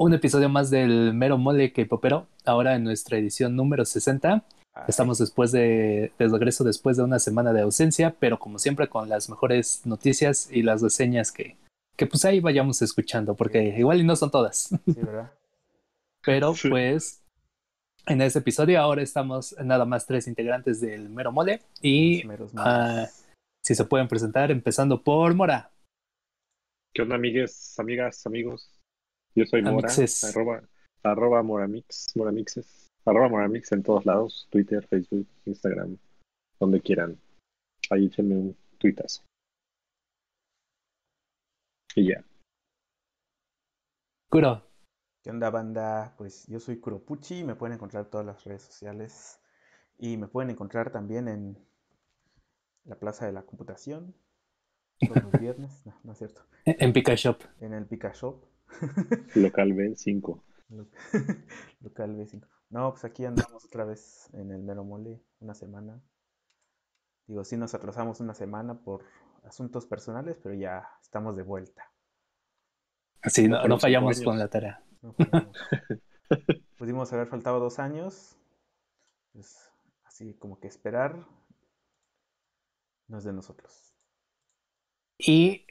un episodio más del Mero Mole que Popero, ahora en nuestra edición número 60. Estamos después de, de regreso después de una semana de ausencia, pero como siempre con las mejores noticias y las reseñas que, que pues ahí vayamos escuchando, porque igual y no son todas. Sí, ¿verdad? pero pues en este episodio ahora estamos nada más tres integrantes del Mero Mole y Meros ah, si se pueden presentar empezando por Mora. ¿Qué onda, amigues, amigas, amigos? Yo soy Mora, Amixes. arroba, arroba Moramix, Moramixes, arroba Moramix en todos lados, Twitter, Facebook, Instagram, donde quieran. Ahí échenme un tuitazo. Y ya. Kuro. ¿Qué onda, banda? Pues yo soy Kuropuchi, me pueden encontrar en todas las redes sociales y me pueden encontrar también en la Plaza de la Computación todos los viernes, no, no es cierto, En Pika Shop. en el Pika Shop, Local Ben 5. lo- local B5. No, pues aquí andamos otra vez en el Mero Mole, una semana. Digo, sí nos atrasamos una semana por asuntos personales, pero ya estamos de vuelta. Sí, no, no fallamos con la tarea. No fallamos. Pudimos haber faltado dos años. Pues así como que esperar no es de nosotros. Y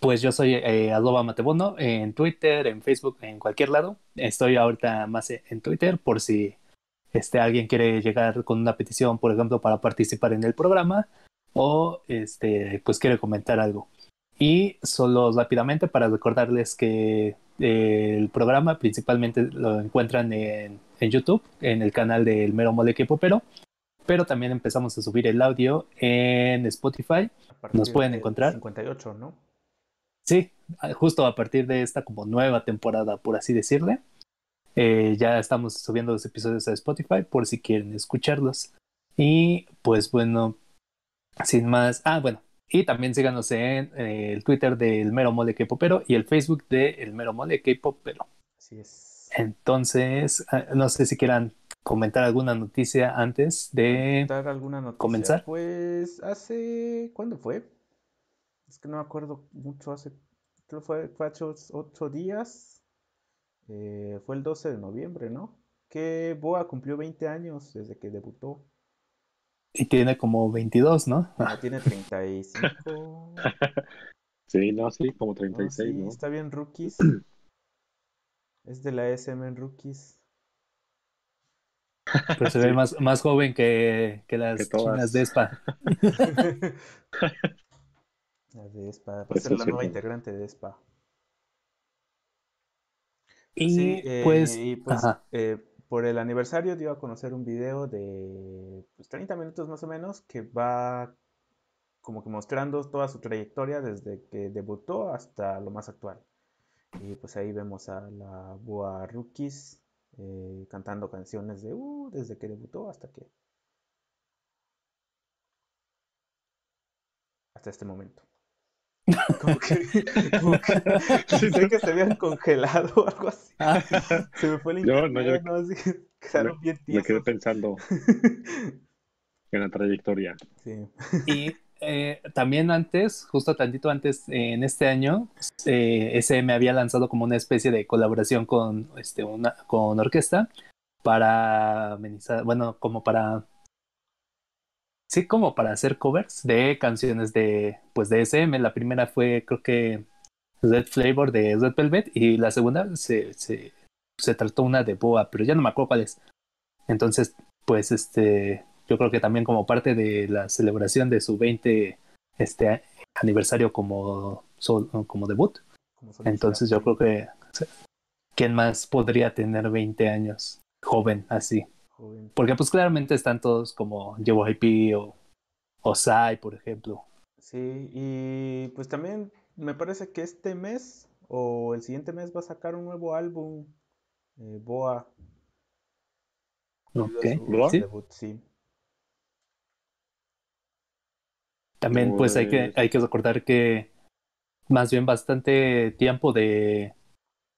pues yo soy eh, arroba matebono en Twitter, en Facebook, en cualquier lado. Estoy ahorita más e- en Twitter por si este, alguien quiere llegar con una petición, por ejemplo, para participar en el programa o este, pues quiere comentar algo. Y solo rápidamente para recordarles que eh, el programa principalmente lo encuentran en, en YouTube, en el canal del Mero Mole que Popero, pero también empezamos a subir el audio en Spotify Nos pueden encontrar. 58, ¿no? Sí, a- justo a partir de esta como nueva temporada, por así decirle. Eh, ya estamos subiendo los episodios a Spotify por si quieren escucharlos. Y pues bueno, sin más. Ah, bueno. Y también síganos en eh, el Twitter del Mero Mole K-Popero y el Facebook de El Mero Mole K-Popero. Así es. Entonces, ah, no sé si quieran comentar alguna noticia antes de... ¿Dar alguna noticia? ¿Comenzar? Pues hace. ¿Cuándo fue? Es que no me acuerdo mucho. Hace. Fue, fue hace ocho, días. Eh, fue el 12 de noviembre, ¿no? Que Boa cumplió 20 años desde que debutó. Y tiene como 22, ¿no? Ya tiene 35. Sí, no, sí, como No, 36, sí, ¿no? está bien rookies. Es de la SM en rookies. Pero se ve más, más joven que, que las Que chinas de Spa. La de Espa. Va a Eso ser la nueva integrante de Espa. Y Sí, eh, pues, y pues, eh, por el aniversario dio a conocer un video de pues, 30 minutos más o menos que va como que mostrando toda su trayectoria desde que debutó hasta lo más actual. Y pues ahí vemos a la Boa Rookies eh, cantando canciones de uh, desde que debutó hasta que hasta este momento. Como que, como que pensé que se habían congelado o algo así. Ah, Se me fue el Yo, no, yo- internet, ¿no? Así, quedaron bien Me quedé pensando en la trayectoria. Sí. y eh, también antes, justo tantito antes, eh, en este año, eh, SM había lanzado como una especie de colaboración con, este, una, con orquesta para amenizar, bueno, como para... Sí, como para hacer covers de canciones de, pues de SM. La primera fue, creo que, Red Flavor de Red Velvet y la segunda se, se, se trató una de Boa, pero ya no me acuerdo cuál es. Entonces, pues este, yo creo que también como parte de la celebración de su 20 este, aniversario como, sol- como debut. como Entonces yo creo que ¿quién más podría tener 20 años joven así? Joven. Porque pues claramente están todos como JYP o, o Psy, por ejemplo. Sí, y pues también me parece que este mes o el siguiente mes va a sacar un nuevo álbum, eh, Boa. Ok. debido a su ¿Boa? Sí. debut, sí. También pues hay que, hay que recordar que más bien bastante tiempo de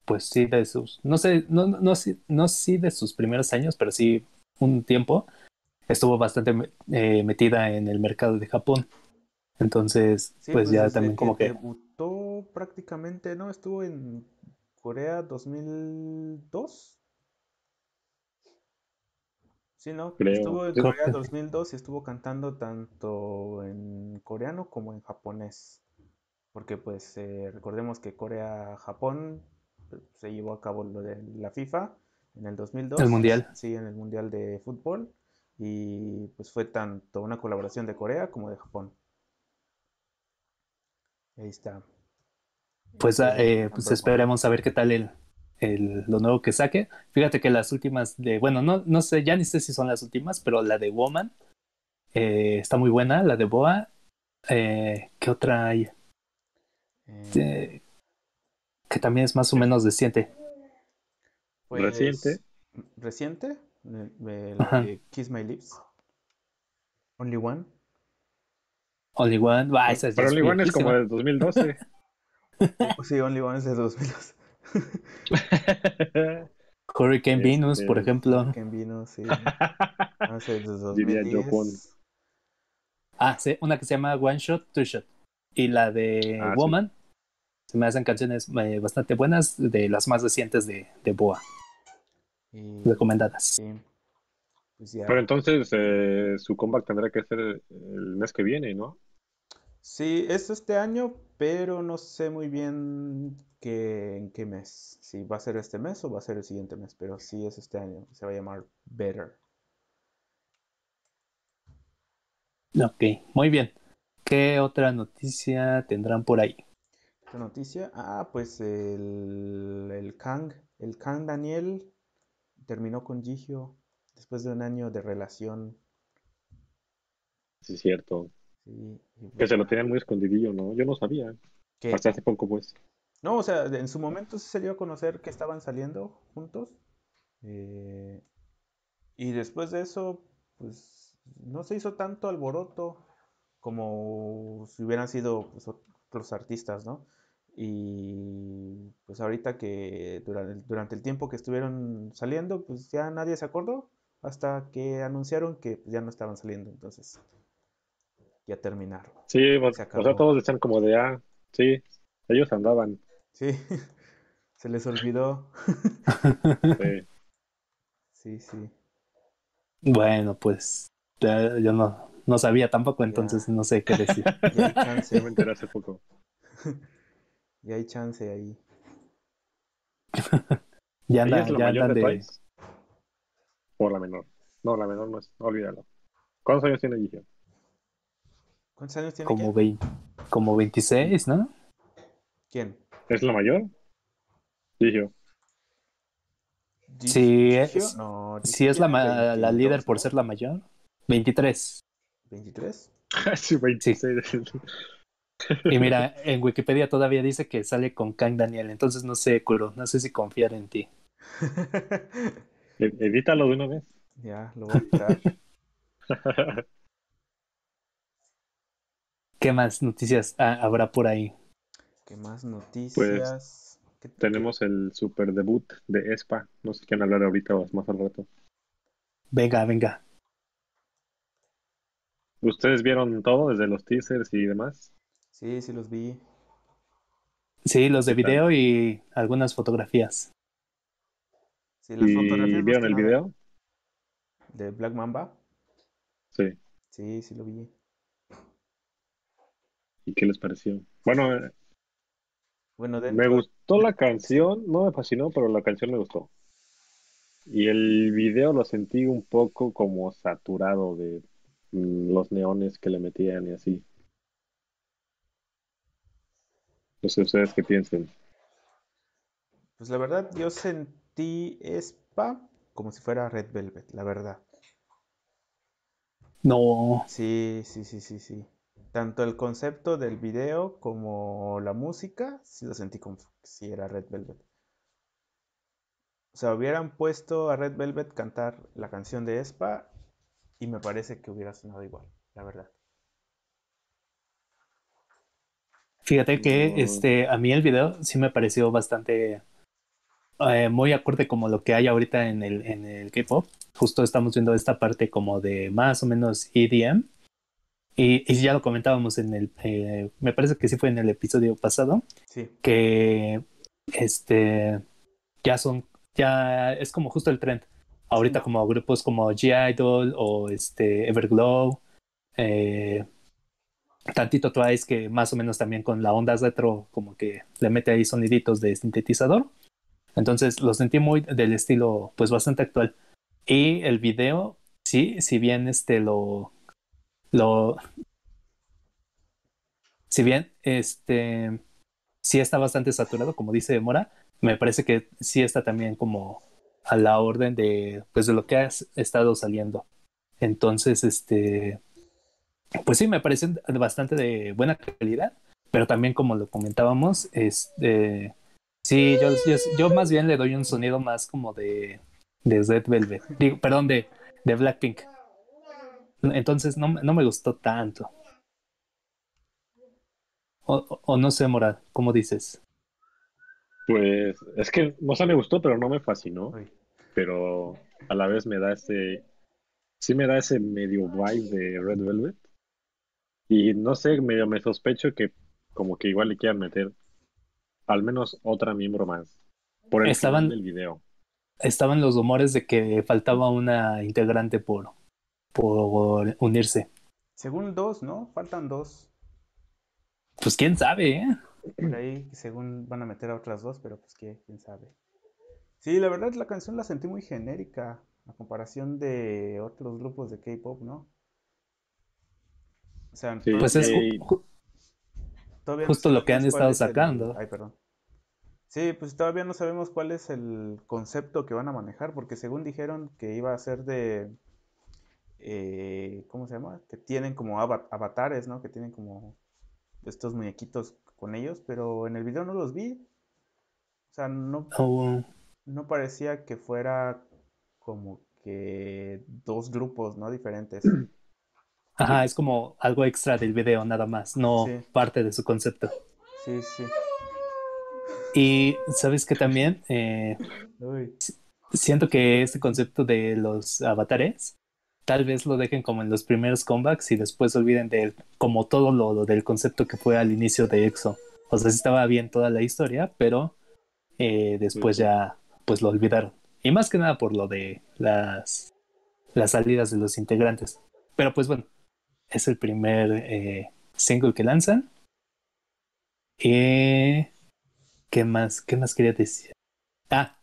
pues sí de sus no sé no no no, sí- no sí de sus primeros años pero sí un tiempo estuvo bastante eh, metida en el mercado de Japón entonces Sí, pues ya también como que debutó prácticamente, ¿no? Estuvo en Corea 2002. Sí, ¿no? Creo. Estuvo en Creo Corea que- 2002 y estuvo cantando tanto en coreano como en japonés. Porque pues eh, recordemos que Corea-Japón eh, se llevó a cabo lo de la FIFA en el 2002. El Mundial. Sí, en el Mundial de Fútbol. Y pues fue tanto una colaboración de Corea como de Japón. Ahí está. Pues, eh, pues esperemos a ver qué tal el, el- lo nuevo que saque. Fíjate que las últimas de, bueno, no, no sé, ya ni sé si son las últimas, pero la de Woman eh, está muy buena, la de Boa. Eh, ¿Qué otra hay? Que también es más o menos reciente. Pues, Reciente. Reciente. la Ajá. de Kiss My Lips. Only One. Only One, ah, esa Pero el igual es como del 2012. Sí, Only One es de 2002. Hurricane Venus, por Este, ejemplo. Que vino, sí. No sé, de Diría yo, 2010. Juan. Ah, sí, una que se llama One Shot, Two Shot. Y la de Ah, sí. Woman. Se me hacen canciones eh, bastante buenas, de las más recientes de, de Boa, Recomendadas. sí. Pues ya. Pero entonces eh, su comeback tendrá que ser el, el mes que viene, ¿no? Sí, es este año, pero no sé muy bien qué, en qué mes. Si va a ser este mes o va a ser el siguiente mes, pero sí es este año. Se va a llamar Better. Ok, muy bien. ¿Qué otra noticia tendrán por ahí? ¿Qué noticia? Ah, pues el, el Kang, el Kang Daniel terminó con Jihyo después de un año de relación. Sí, es cierto. Sí, Que se lo tenían muy escondidillo, ¿no? Yo no sabía. que- Hasta hace poco, pues. No, o sea, en su momento se dio a conocer que estaban saliendo juntos. eh, y después de eso, pues no se hizo tanto alboroto como si hubieran sido pues, otros artistas, ¿no? Y pues ahorita que durante, durante el tiempo que estuvieron saliendo, pues ya nadie se acordó hasta que anunciaron que pues, ya no estaban saliendo, entonces ya terminaron. Sí, Se o sea, todos decían como de, ah, sí, ellos andaban. Sí, se les olvidó. sí. Sí, sí. Bueno, pues ya- yo no, no sabía tampoco, entonces no sé qué decir. Ya chance, me enteré hace poco. Ya hay chance ahí. Ya ¿Ella andan, es la ya mayor andan de de... Twice? ¿O la menor? No, la menor no es, olvídalo. ¿Cuántos años tiene Gigio? ¿Cuántos años tiene como? 20 como 26, ¿no? ¿Quién? ¿Es la mayor? Gigio. ¿Gi- Sí, Gigio? es- No, Si Gigio es la, ma- la 22, líder por ¿no? ser la mayor. 23. ¿23? sí, 26. Y mira, en Wikipedia todavía dice que sale con Kang Daniel, entonces no sé, Kuro, no sé si confiar en ti. Edítalo de una vez. Ya, lo voy a editar. ¿Qué más noticias ha- habrá por ahí? ¿Qué más noticias? ¿Qué- qué- Tenemos el super debut de Espa. No sé si quieren hablar ahorita o más al rato. Venga, venga. ¿Ustedes vieron todo desde los teasers y demás? Sí, sí los vi. Sí, los de video y algunas fotografías. Sí, las ¿Y fotografías vieron el video? de Black Mamba. Sí. Sí, sí lo vi. ¿Y qué les pareció? Bueno, eh, Bueno, me gustó la canción, no me fascinó, pero la canción me gustó. Y el video lo sentí un poco como saturado de mm, los neones que le metían y así. No sé ustedes qué piensen. pues la verdad, yo sentí Spa como si fuera Red Velvet, la verdad. No, Sí, sí, sí, sí, sí. Tanto el concepto del video como la música, sí lo sentí como si era Red Velvet. O sea, hubieran puesto a Red Velvet cantar la canción de Espa y me parece que hubiera sonado igual, la verdad. Fíjate que No. este, a mí el video sí me pareció bastante eh, muy acorde como lo que hay ahorita en el, en el K-pop. Justo estamos viendo esta parte como de más o menos EDM. Y, y ya lo comentábamos en el, eh, me parece que sí fue en el episodio pasado, Sí, que este, ya son, ya es como justo el trend. Ahorita como grupos como G-Idol o este Everglow, eh, tantito Twice que más o menos también con la onda retro como que le mete ahí soniditos de sintetizador. Entonces lo sentí muy del estilo pues bastante actual. Y el video, sí, si bien este lo, lo, si bien este, sí está bastante saturado, como dice Mora, me parece que sí está también como a la orden de, pues, de lo que ha estado saliendo. Entonces, este, pues sí, me parecen bastante de buena calidad, pero también como lo comentábamos, este, sí, yo, yo, más bien le doy un sonido más como de, de Red Velvet, digo, perdón, de, de Blackpink. Entonces no, no me gustó tanto. O, o, no sé, Morad, ¿cómo dices? Pues es que no se me gustó, pero no me fascinó. Pero a la vez me da ese. Sí me da ese medio vibe de Red Velvet. Y no sé, medio me sospecho que como que igual le quieran meter al menos otra miembro más. Por el estaban, del video. Estaban los rumores de que faltaba una integrante por, por unirse. Según dos, ¿no? Faltan dos. Pues quién sabe, ¿eh? Por ahí, según van a meter a otras dos, pero pues ¿qué? quién sabe. Sí, la verdad la canción la sentí muy genérica a comparación de otros grupos de K-pop, ¿no? O sea, pues es justo lo que han estado sacando. Ay, perdón. Sí, pues todavía no sabemos cuál es el concepto que van a manejar, porque según dijeron que iba a ser de, eh, ¿cómo se llama? Que tienen como avatares, ¿no? Que tienen como estos muñequitos con ellos, pero en el video no los vi. O sea, no, oh, no parecía que fuera como que dos grupos, ¿no? Diferentes. Ajá, es como algo extra del video, nada más, no parte de su concepto. Sí, sí. Y sabes que también eh, siento que este concepto de los avatares tal vez lo dejen como en los primeros comebacks y después olviden de como todo lo, del concepto que fue al inicio de EXO. O sea, sí estaba bien toda la historia, pero eh, después ya pues lo olvidaron. Y más que nada por lo de las, las salidas de los integrantes. Pero pues bueno, es el primer eh, single que lanzan. ¿Qué más? ¿Qué más quería decir? Ah,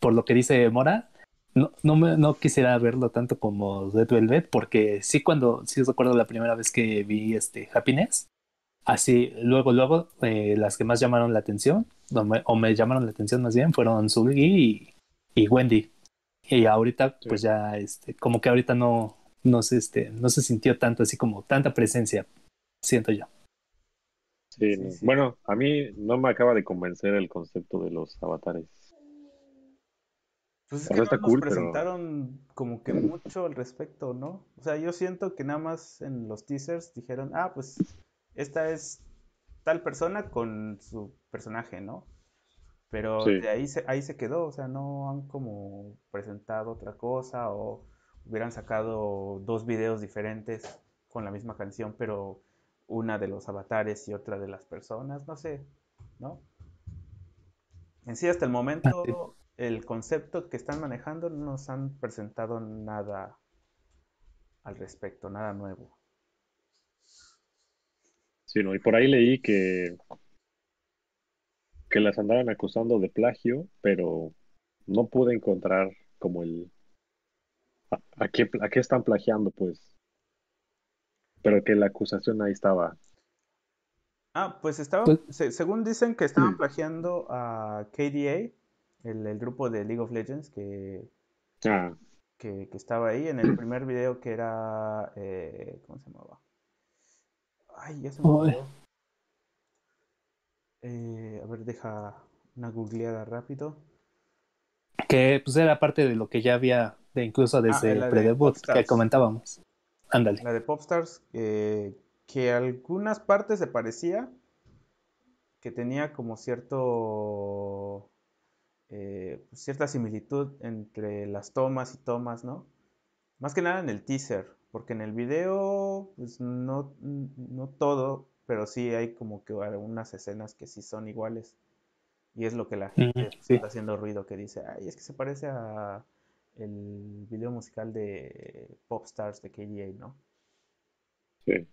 por lo que dice Mora, no, no, me, no quisiera verlo tanto como Red Velvet, porque sí cuando, sí recuerdo la primera vez que vi este Happiness, así, luego, luego, eh, las que más llamaron la atención, o me, llamaron la atención más bien, fueron Sulgi y, Wendy. Y ahorita, pues ya, este, como que ahorita no, no se, este, no se sintió tanto así como tanta presencia, siento yo. sí, bueno, a mí no me acaba de convencer el concepto de los avatares. Pues es que no nos presentaron como que mucho al respecto, ¿no? O sea, yo siento que nada más en los teasers dijeron, ah, pues esta es tal persona con su personaje, ¿no? Pero de ahí se, ahí se quedó, o sea, no han como presentado otra cosa o hubieran sacado dos videos diferentes con la misma canción, pero una de los avatares y otra de las personas, no sé, ¿no? En sí, hasta el momento el concepto que están manejando no nos han presentado nada al respecto, nada nuevo. Sí, no, y por ahí leí que, que las andaban acusando de plagio, pero no pude encontrar como el... ¿A, qué, a qué están plagiando, pues? Pero que la acusación ahí estaba. Ah, pues estaba, pues según dicen que estaban plagiando a KDA, el, grupo de League of Legends que, ah. que, estaba ahí en el primer video que era, eh, ¿cómo se llamaba? Ay, ya se me eh, a ver, deja una googleada rápido. Que pues era parte de lo que ya había, de incluso ah, desde el pre-debut que comentábamos. Ándale. La de Popstars, eh, que algunas partes se parecía, que tenía como cierto eh, cierta similitud entre las tomas y tomas, ¿no? Más que nada en el teaser, porque en el video, pues no, no todo, pero sí hay como que algunas escenas que sí son iguales. Y es lo que la gente está haciendo ruido, que dice, ay, es que se parece a el video musical de Pop Stars de KDA, ¿no? Sí.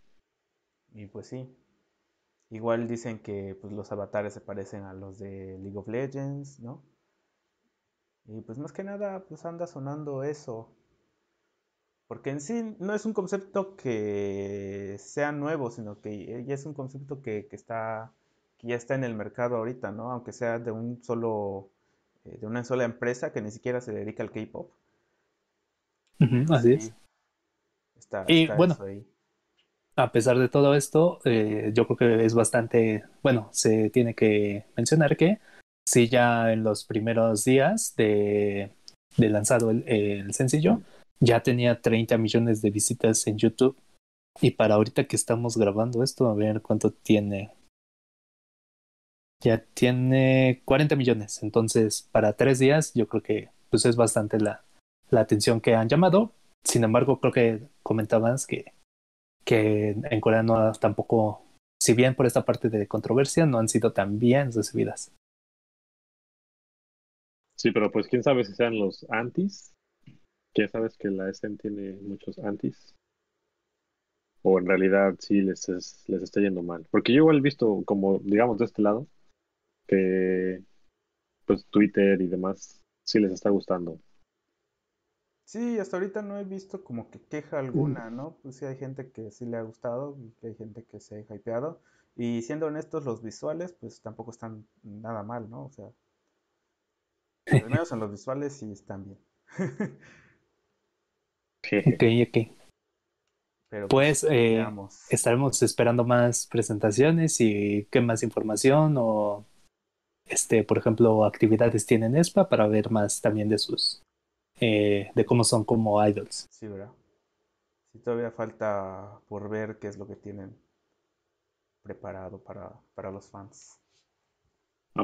Y pues sí. Igual dicen que pues, los avatares se parecen a los de League of Legends, ¿no? Y pues más que nada, pues anda sonando eso. Porque en sí no es un concepto que sea nuevo, sino que ya es un concepto que, está que ya está en el mercado ahorita, ¿no? Aunque sea de un solo eh, de una sola empresa que ni siquiera se dedica al K-pop. así es. Está, y bueno, a pesar de todo esto, eh, yo creo que es bastante, bueno, se tiene que mencionar que si ya en los primeros días de, lanzado el, sencillo, ya tenía 30 millones de visitas en YouTube. Y para ahorita que estamos grabando esto, a ver cuánto tiene. Ya tiene 40 millones. Entonces, para tres días, yo creo que pues es bastante la, la atención que han llamado. Sin embargo, creo que comentabas que que en Corea no tampoco, si bien por esta parte de controversia, no han sido tan bien recibidas. Sí, pero pues quién sabe si sean los antis. ¿Quién sabes que la SM tiene muchos antis? O en realidad sí les, les está yendo mal. Porque yo igual he visto como, digamos, de este lado, que pues Twitter y demás sí les está gustando. Sí, hasta ahorita no he visto como que queja alguna, ¿no? Pues sí hay gente que sí le ha gustado, y hay gente que se ha hypeado. Y siendo honestos, los visuales, pues tampoco están nada mal, ¿no? O sea, al menos en los visuales sí están bien. ok, ok. Pero pues, pues eh, estaremos esperando más presentaciones y qué más información o, este, por ejemplo, actividades tienen ESPA para ver más también de sus eh, de cómo son como idols. Sí, ¿verdad? Sí, todavía falta por ver qué es lo que tienen preparado para, para los fans.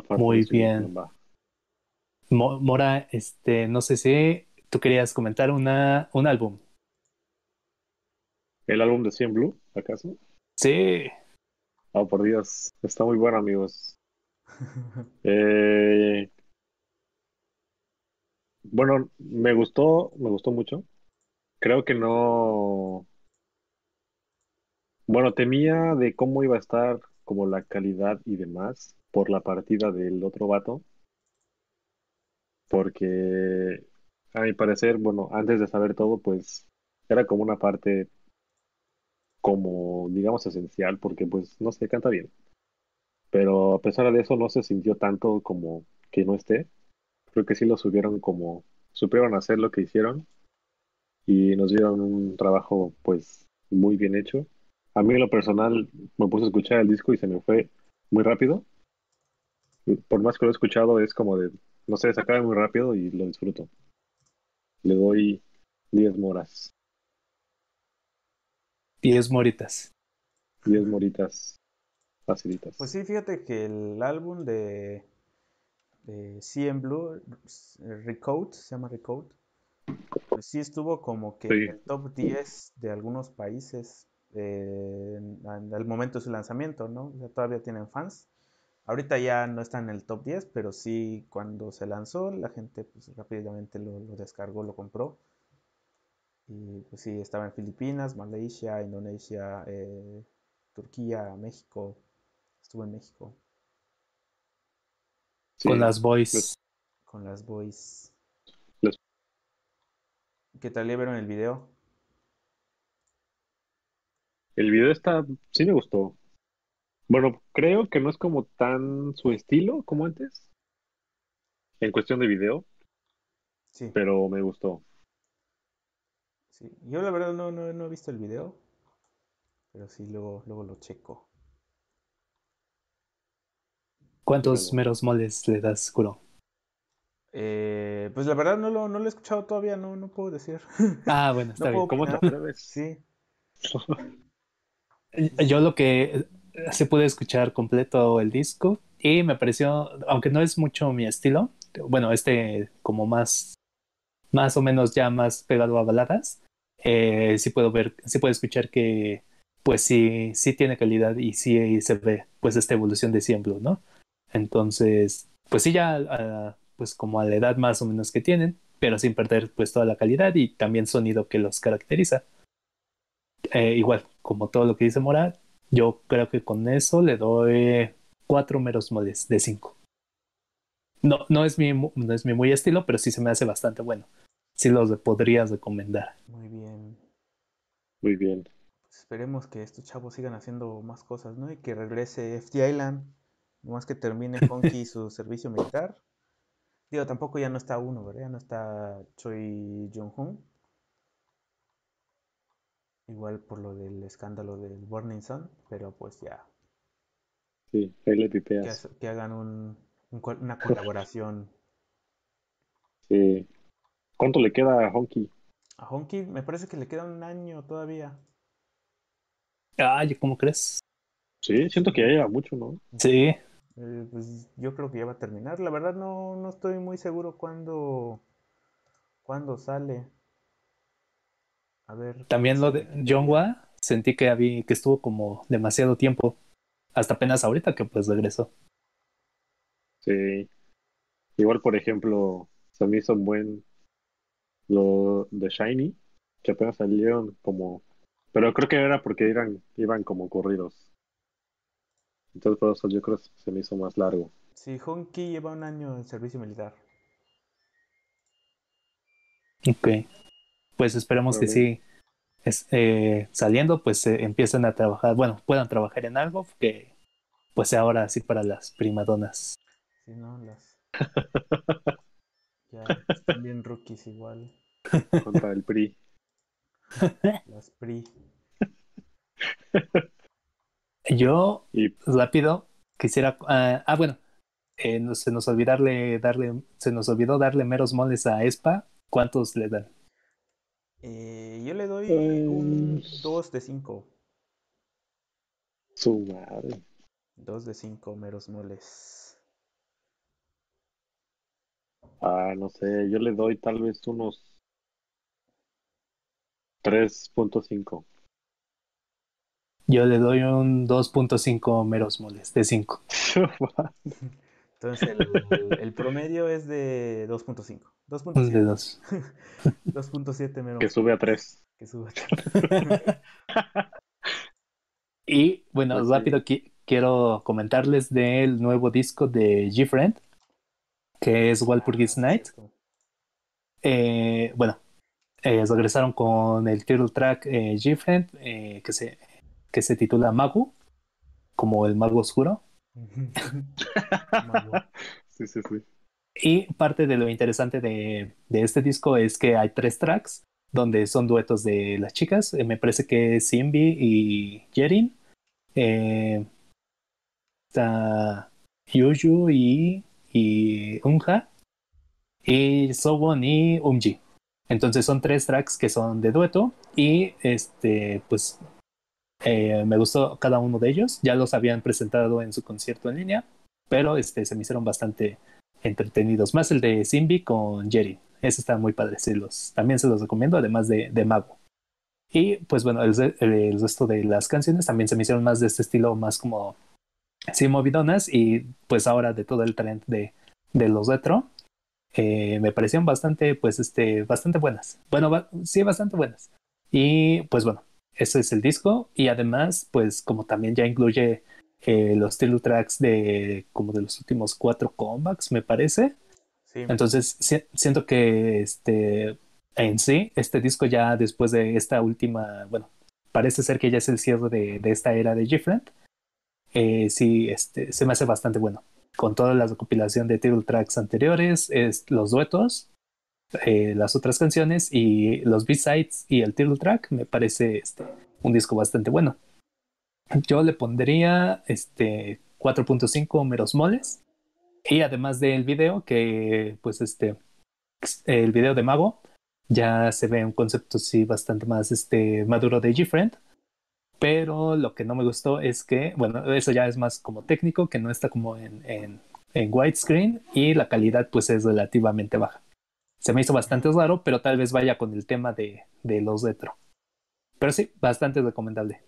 Muy bien. Mora, este, no sé si tú querías comentar una, un álbum. ¿El álbum de Cien Blue, acaso? Sí. Oh, por Dios, está muy bueno, amigos. Eh, bueno, me gustó, me gustó mucho. Creo que no. Bueno, temía de cómo iba a estar como la calidad y demás por la partida del otro vato. Porque, a mi parecer, bueno, antes de saber todo, pues era como una parte como, digamos, esencial, porque pues no se canta bien. Pero a pesar de eso no se sintió tanto como que no esté creo que sí lo subieron como supieron hacer lo que hicieron y nos dieron un trabajo pues muy bien hecho. A mí en lo personal me puse a escuchar el disco y se me fue muy rápido. Por más que lo he escuchado es como de, no sé, se acaba muy rápido y lo disfruto. Le doy 10 moras. 10 moritas. 10 moritas facilitas. Pues sí, fíjate que el álbum de de CM Blue, Recode, se llama Recode, pues sí estuvo como que en el top 10 de algunos países eh, al momento de su lanzamiento, ¿no? todavía tienen fans. Ahorita ya no está en el top 10, pero sí cuando se lanzó la gente pues, rápidamente lo, descargó, lo compró. Y pues sí, estaba en Filipinas, Malaysia, Indonesia, eh, Turquía, México. Estuvo en México con las boys. Con las boys. ¿Qué tal le vieron el video? El video está, sí me gustó. Bueno, creo que no es como tan su estilo como antes. En cuestión de video. Sí. Pero me gustó. Sí. Yo la verdad no, no, no he visto el video. Pero sí, luego, luego lo checo. ¿Cuántos meros moles le das, Kuro? Eh, pues la verdad no lo, no lo he escuchado todavía, no, no puedo decir. Ah, bueno, está bien. ¿Cómo te atreves? Sí. Yo lo que se puede escuchar completo el disco y me pareció, aunque no es mucho mi estilo, bueno, este como más, más o menos ya más pegado a baladas, eh, sí puedo ver, sí puedo escuchar que pues sí, sí tiene calidad y sí se ve pues esta evolución de siempre, ¿no? Entonces, pues sí, ya pues como a la edad más o menos que tienen, pero sin perder pues toda la calidad y también sonido que los caracteriza. Eh, igual, como todo lo que dice Mora, yo creo que con eso le doy cuatro meros moles de cinco. No, no es mi, no es mi muy estilo, pero sí se me hace bastante bueno. Sí los podrías recomendar. Muy bien. Muy bien. Pues esperemos que estos chavos sigan haciendo más cosas, ¿no? Y que regrese FT Island, más que termine Honky su servicio militar. Digo, tampoco ya no está uno, ¿verdad? Ya no está Choi Jong-hun. Igual por lo del escándalo del Burning Sun, pero pues ya. Sí, ahí le Que, hagan un, una colaboración. Sí. ¿Cuánto le queda a Honky? A Honky me parece que le queda un año todavía. Ay, ¿cómo crees? Sí, siento que ya lleva mucho, ¿no? Sí. Eh, pues yo creo que ya va a terminar. La verdad no, no estoy muy seguro cuándo, cuándo sale. A ver. También lo de John Wa, sentí que, había, que estuvo como demasiado tiempo. Hasta apenas ahorita que pues regresó. Sí. Igual, por ejemplo, se me hizo buen lo de Shiny, que apenas salieron como... Pero creo que era porque eran, iban como corridos. Entonces por eso yo creo que se me hizo más largo. Sí, Honky lleva un año en servicio militar. Ok pues esperemos que sí, es, eh, saliendo, pues eh, empiecen a trabajar, bueno, puedan trabajar en algo que pues sea ahora así para las primadonas. Sí, no, las... ya están bien rookies igual. Contra el PRI. Las PRI. Yo, rápido, quisiera... ah, ah bueno, eh, se nos olvidarle darle, se nos olvidó darle meros moles a ESPA. ¿Cuántos le dan? Eh, yo le doy un 2 pues de 5. Su madre. 2 de 5 meros moles. Ah, no sé, yo le doy tal vez unos 3.5. Yo le doy un 2.5 meros moles de 5. Entonces el, el promedio es de 2.5. 2.7. De 2. 2.7 menos. Que sube a 3. Que sube a 3. y bueno, pues rápido quiero comentarles del nuevo disco de G-Friend, que es Walpurgis ah, Night. Eh, bueno, eh, regresaron con el title track eh, G-Friend, eh, que, se, que se titula Magu, como el mago oscuro. sí, sí, sí. Y parte de lo interesante de, este disco es que hay tres tracks donde son duetos de las chicas. Eh, me parece que es Simbi y Jerin. Eh, está Yuju y, y Unja. Y Sowon y Umji. Entonces son tres tracks que son de dueto. Y este, pues eh, me gustó cada uno de ellos. Ya los habían presentado en su concierto en línea. Pero este, se me hicieron bastante entretenidos. Más el de Simbi con Jerry. Ese está muy padre. los, también se los recomiendo, además de, de Mago. Y pues bueno, el, resto de las canciones también se me hicieron más de este estilo, más como sí, movidonas. Y pues ahora de todo el trend de, de los retro, eh, me parecieron bastante, pues este, bastante buenas. Bueno, sí, bastante buenas. Y pues bueno, ese es el disco. Y además, pues como también ya incluye eh, los title tracks de como de los últimos cuatro comebacks, me parece. Entonces, siento que este, en sí, este disco ya después de esta última, bueno, parece ser que ya es el cierre de, de esta era de G-Friend. Eh, sí, este, se me hace bastante bueno. Con toda la recopilación de title tracks anteriores, es, los duetos, eh, las otras canciones y los B-sides y el title track, me parece este, un disco bastante bueno. Yo le pondría este 4.5 meros moles. Y además del video, que pues este, el video de Mago, ya se ve un concepto sí bastante más este, maduro de G-Friend. Pero lo que no me gustó es que, bueno, eso ya es más como técnico, que no está como en, en, en widescreen y la calidad pues es relativamente baja. Se me hizo bastante raro, pero tal vez vaya con el tema de, de los retro. Pero sí, bastante recomendable.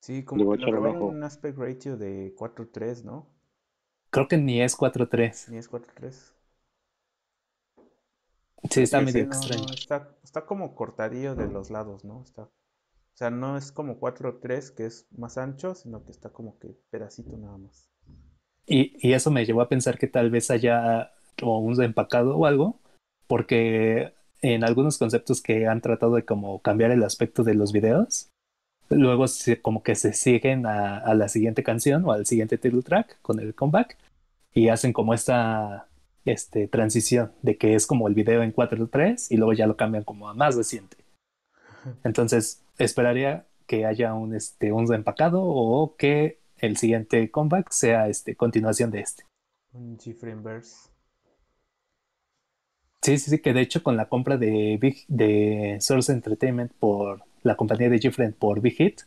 Sí, como que lo un aspect ratio de 4.3, ¿no? Creo que ni es 4.3. Ni es 4.3. Sí, está Sí, medio sí, no, extraño. no, está, está como cortadillo de los lados, ¿no? Está, o sea, no es como 4.3 que es más ancho, sino que está como que pedacito nada más. Y, y eso me llevó a pensar que tal vez haya o un empacado o algo, porque en algunos conceptos que han tratado de como cambiar el aspecto de los videos, luego se- como que se siguen a, a la siguiente canción o al siguiente title track con el comeback y hacen como esta este, transición de que es como el video en 4.3 y luego ya lo cambian como a más reciente. Entonces esperaría que haya un, este, un empacado o que el siguiente comeback sea este, continuación de este. Un Verse. Sí, sí, sí, que de hecho con la compra de Big, de Source Entertainment por la compañía de Gfriend por Big Hit,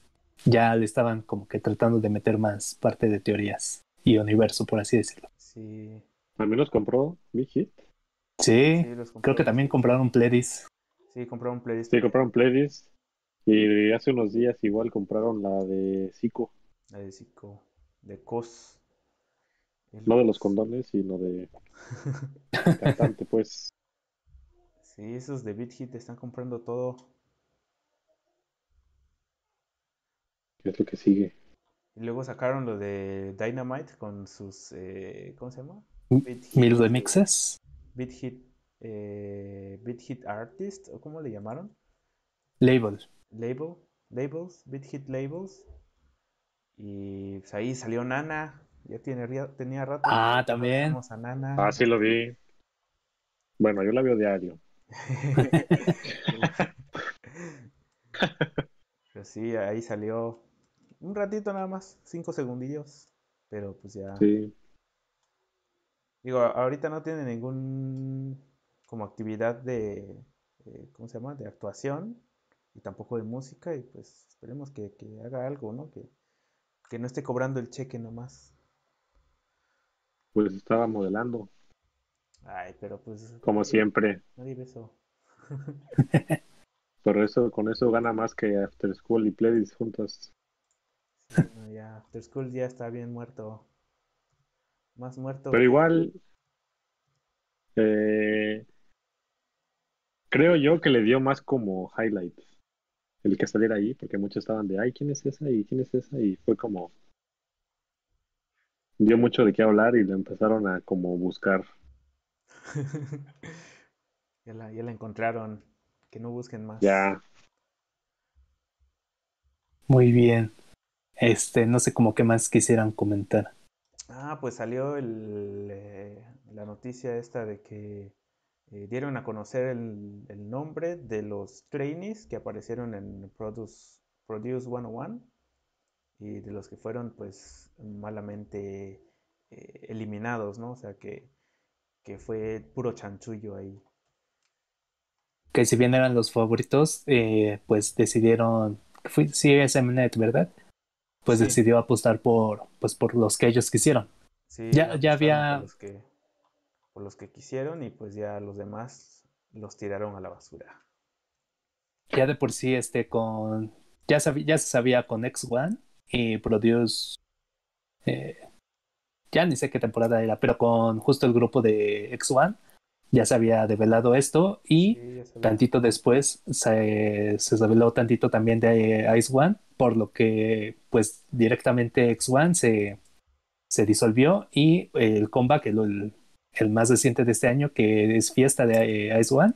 ya le estaban como que tratando de meter más parte de teorías y universo, por así decirlo. Sí, Al menos compró Big Hit. Sí, creo que también compraron Pledis. Sí, compraron playlist. Sí, compraron Playlist. Y hace unos días igual compraron la de Zico. La de Zico, de COS. El No de los condones, sino de cantante, pues. Sí, esos de Beat Hit están comprando todo. que es lo que sigue. Y luego sacaron lo de Dynamite con sus, eh, ¿cómo se llama? M- Beat Hit, Mil eh, remixes. Beat Hit, eh, Beat Hit Artist, ¿o cómo le llamaron? Label. Label, labels, Beat Hit Labels. Y pues ahí salió Nana. Ya tiene, tenía rato. Ah, también. a Nana. Ah, sí lo vi. Bueno, yo la veo diario. Pero sí, ahí salió un ratito nada más, cinco segundillos. Pero pues ya. Sí. Digo, ahorita no tiene ningún como actividad de, eh, ¿cómo se llama? De actuación y tampoco de música y pues esperemos que, que haga algo, ¿no? Que, que no esté cobrando el cheque nomás. Pues estaba modelando, Ay, pero pues como siempre. Nadie eso. Pero eso, con eso gana más que After School y Playlist juntas. Sí, no, ya, After School ya está bien muerto. Más muerto. Pero igual, eh, creo yo que le dio más como highlight el que saliera ahí, porque muchos estaban de, ay, ¿quién es esa? y ¿quién es esa? Y fue como, dio mucho de qué hablar y le empezaron a como buscar. Ya la, ya la encontraron. Que no busquen más. Ya, Muy bien. Este, no sé cómo qué más quisieran comentar. Ah, pues salió el, eh, la noticia esta de que eh, dieron a conocer el, el nombre de los trainees que aparecieron en Produce, Produce 101 y de los que fueron pues malamente eh, eliminados, ¿no? O sea que, que fue puro chanchullo ahí. Que si bien eran los favoritos, eh, pues decidieron, fue, sí es Mnet, ¿verdad? Pues Sí. decidió apostar por, pues por los que ellos quisieron. Sí, Ya- ya había- por los que, por los que quisieron y pues ya los demás los tiraron a la basura. Ya de por sí, este, con, ya, sabí- ya se sabía con X1 y Produce, eh, ya ni sé qué temporada era, pero con justo el grupo de X1 ya se había develado esto y Sí, tantito después se, se reveló tantito también de Ice One, por lo que pues directamente X1 se, se disolvió y el comeback, el, el- el más reciente de este año, que es fiesta de eh, Ice One,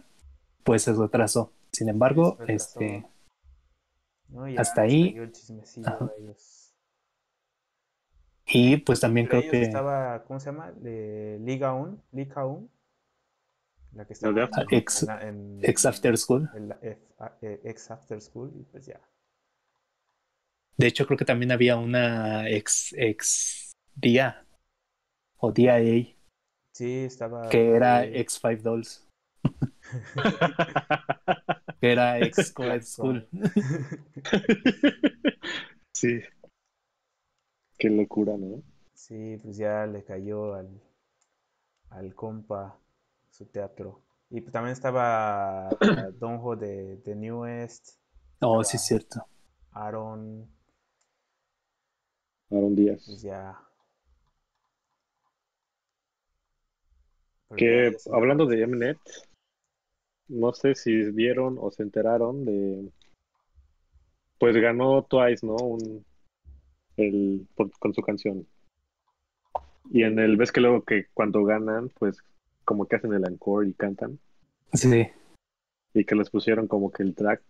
pues se retrasó. Sin embargo, retrasó. este, ¿no? Ya hasta ahí- el chismecillo Ajá. de ellos. Y pues también Entre creo que estaba, ¿cómo se llama? De Liga 1, Liga 1, la que estaba After en, Ex- en la- en- ex After School. en la F- a- eh, ex After School y pues ya. De hecho, creo que también había una ex, ex DIA o DIA Sí, estaba. que era eh, ex Five Dolls, que era ex Coed School. sí. Qué locura, ¿no? Sí, pues ya le cayó al, al compa su teatro. Y pues también estaba Donjo de, de Newest, Oh, sí, es cierto. Aaron, Aaron Díaz. pues ya. Que hablando de Mnet, no sé si vieron o se enteraron de. Pues ganó Twice, ¿no? Un, el, con su canción. Y en el, ves que luego que cuando ganan, pues como que hacen el encore y cantan. Sí. Y que les pusieron como que el track.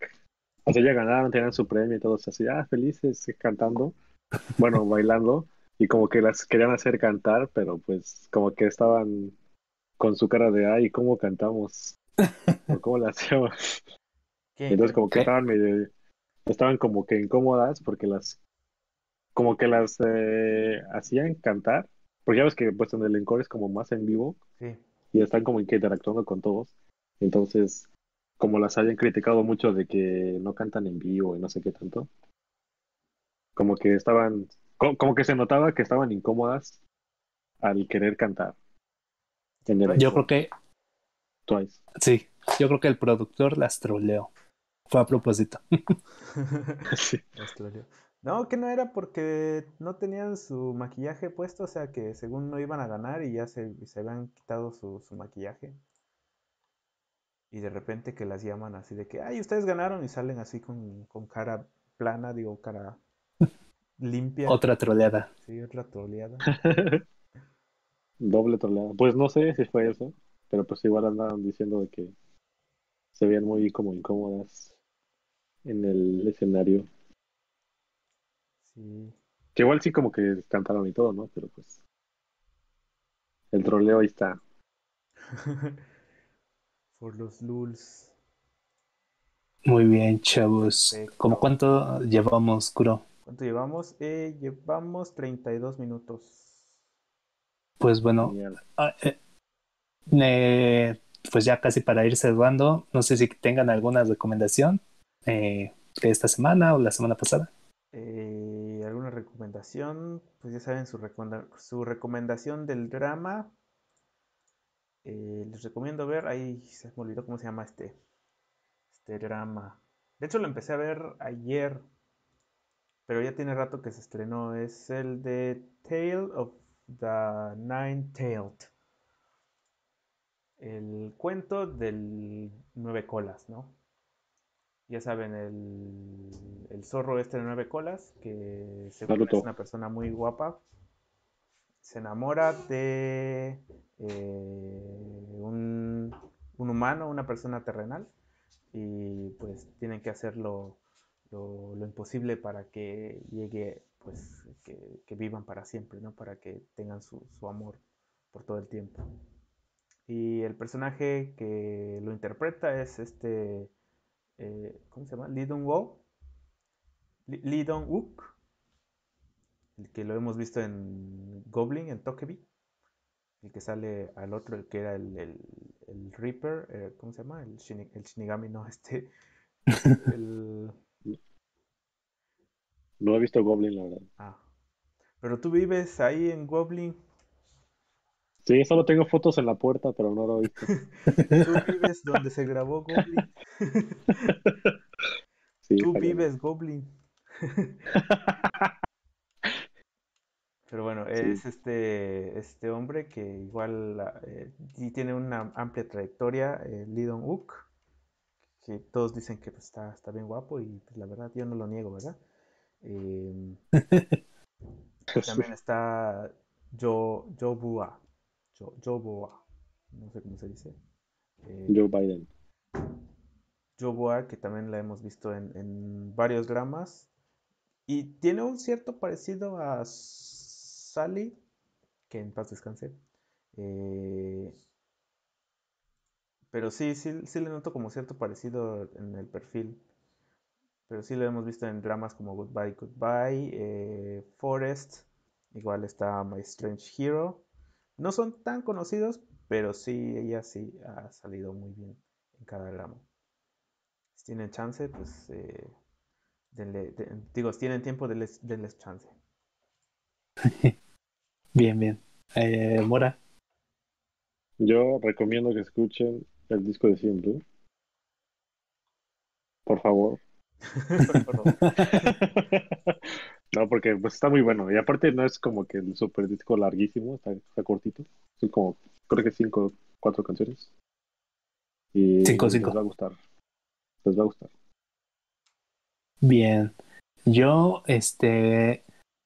O sea, ya ganaron, tenían su premio y todos así, ah, felices cantando. Bueno, bailando. Y como que las querían hacer cantar, pero pues como que estaban con su cara de, ay, ¿cómo cantamos? ¿O ¿Cómo la hacemos? Entonces como que estaban medio, estaban como que incómodas porque las, como que las eh, hacían cantar, porque ya ves que pues en el encore es como más en vivo y están como que interactuando con todos. Entonces, como las hayan criticado mucho de que no cantan en vivo y no sé qué tanto, como que estaban, como, que se notaba que estaban incómodas al querer cantar. Yo creo que. Twice. Sí, yo creo que el productor las troleó. Fue a propósito. sí. Las troleó. No, que no era porque no tenían su maquillaje puesto, o sea que según no iban a ganar y ya se, se habían quitado su, su maquillaje. Y de repente que las llaman así de que, ay, ustedes ganaron y salen así con, con cara plana, digo, cara limpia. Otra troleada. Sí, otra troleada. Doble troleada. Pues no sé si fue eso, pero pues igual andaban diciendo de que se veían muy como incómodas en el escenario. Sí. Que igual sí como que cantaron y todo, ¿no? Pero pues el troleo ahí está. Por los lulz. Muy bien, chavos. ¿Cómo cuánto llevamos, Kuro? ¿Cuánto llevamos? Eh, llevamos 32 minutos. Pues bueno, ah, eh, pues ya casi para ir cerrando, no sé si tengan alguna recomendación eh, de esta semana o la semana pasada. ¿Alguna recomendación? Pues ya saben, su, recomendación del drama. les recomiendo ver, ahí se me olvidó cómo se llama este, este drama. De hecho, lo empecé a ver ayer pero ya tiene rato que se estrenó. Es el de Tale of the Nine-Tailed. El cuento del nueve colas, ¿no? Ya saben, el, zorro este de nueve colas, que según es una persona muy guapa, se enamora de eh, un, un humano, una persona terrenal, y pues tienen que hacerlo lo, imposible para que llegue, pues, que, vivan para siempre, ¿no? Para que tengan su, amor por todo el tiempo. Y el personaje que lo interpreta es este, eh, ¿cómo se llama? Lee Dong-wook. Lee Dong-wook, el que lo hemos visto en Goblin, en Tokebi. El que sale al otro, el que era el, el, Reaper, eh, ¿cómo se llama? El, el Shinigami, no, este. el, no he visto Goblin, la verdad. Ah. Pero tú vives ahí en Goblin. Sí, solo tengo fotos en la puerta, pero no lo he visto. tú vives donde se grabó Goblin. tú vives Goblin. Pero bueno, es este, este hombre que igual eh, tiene una amplia trayectoria, eh, Lidon Uk, que todos dicen que pues, está, está bien guapo y pues, la verdad yo no lo niego, ¿verdad? Em, también está Joe, Joe Bua. Joe, Bua. No sé cómo se dice. Eh, Joe Biden. Joe Bua, que también la hemos visto en, varios dramas. Y tiene un cierto parecido a Sally, que en paz descanse. Eh, pero sí, sí, sí le noto como cierto parecido en el perfil. Pero sí lo hemos visto en dramas como Goodbye, Goodbye, eh, Forest, igual está My Strange Hero. No son tan conocidos, pero sí, ella sí ha salido muy bien en cada drama. Si tienen chance, pues eh, digo, si tienen tiempo, denles, chance. bien, bien. Eh, Mora. Yo recomiendo que escuchen el disco de siempre. Por favor. no, porque pues está muy bueno. Y aparte no es como que el super disco larguísimo, está, cortito. Son como, creo que cinco, cuatro canciones. Y Cinco, les cinco. va a gustar. Les va a gustar. Bien. Yo, este,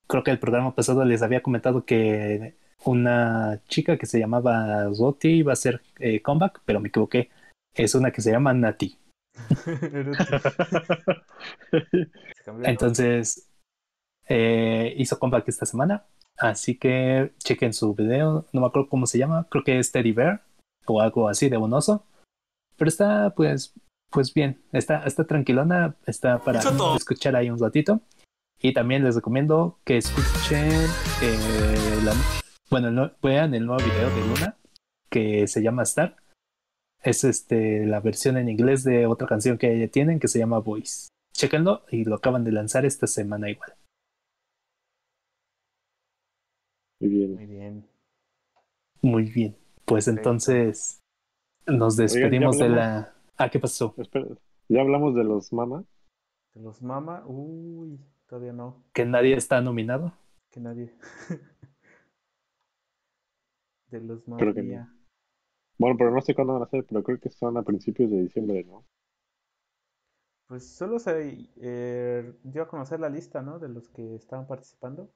creo que el programa pasado les había comentado que una chica que se llamaba Roti iba a hacer eh, comeback, pero me equivoqué. Es una que se llama Nati. Entonces, eh, hizo comeback esta semana. Así que chequen su video. No me acuerdo cómo se llama. Creo que es Teddy Bear o algo así de un oso. Pero está, pues, pues bien. Está, está tranquilona. Está para escuchar ahí un ratito. Y también les recomiendo que escuchen, eh, la- bueno, vean el nuevo video de Luna que se llama Star. Es este la versión en inglés de otra canción que ella tienen que se llama Voice. Chequenlo y lo acaban de lanzar esta semana igual. Muy bien. Muy bien. Muy bien. Pues entonces nos despedimos de la. Ah, ¿qué pasó? Espera, ya hablamos de los mama. De los mama, uy, todavía no, Que nadie está nominado. que nadie. De los mama. Creo que no. Bueno, pero no sé cuándo van a ser, pero creo que son a principios de diciembre, ¿no? Pues solo se eh, dio a conocer la lista, ¿no? De los que estaban participando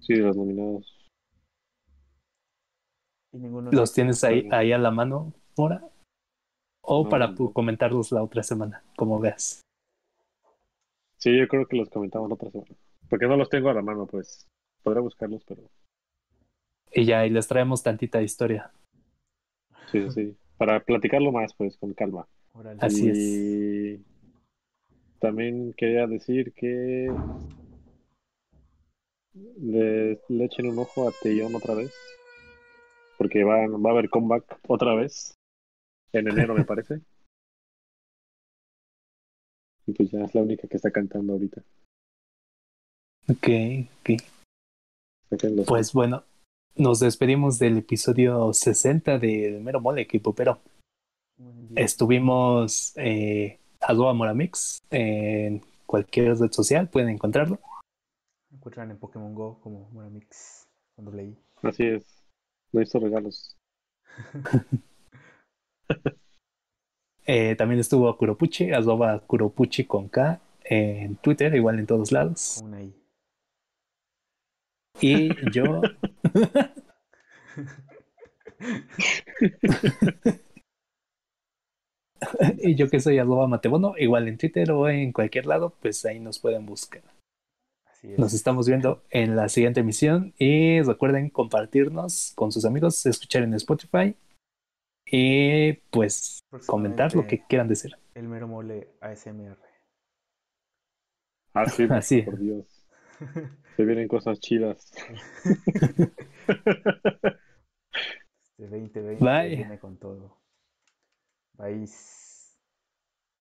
Sí, de los nominados. y ninguno. ¿Los tienes ahí, ahí a la mano ahora? O No, para no. comentarlos la otra semana, como veas. Sí, yo creo que los comentamos la otra semana. Porque no los tengo a la mano, pues. Podré buscarlos, pero. Y ya, y les traemos tantita historia. Sí, sí, sí. Para platicarlo más, pues, con calma. Órale. Así es. y también quería decir que le, le echen un ojo a Tellón otra vez. Porque va, va a haber comeback otra vez. En enero, me parece. Y pues ya es la única que está cantando ahorita. Ok, ok. Pues bueno, nos despedimos del episodio 60 del Mero Mole, equipo, pero estuvimos eh, Moramix en cualquier red social, pueden encontrarlo. Encuentran en Pokémon Go como Muramix con doble I. Así es. No hizo regalos. Eh, también estuvo Kuropuchi, arroba Kuropuchi con K en Twitter, igual en todos lados. Una I. Y yo, y yo que soy arroba Matebono, igual en Twitter o en cualquier lado, pues ahí nos pueden buscar. Así es. Nos estamos viendo en la siguiente emisión y recuerden compartirnos con sus amigos, escuchar en Spotify y pues comentar lo que quieran decir. El mero mole ASMR. Ah, sí, Así. por Dios. Se vienen cosas chidas. Este 2020 Bye. viene con todo. Bye.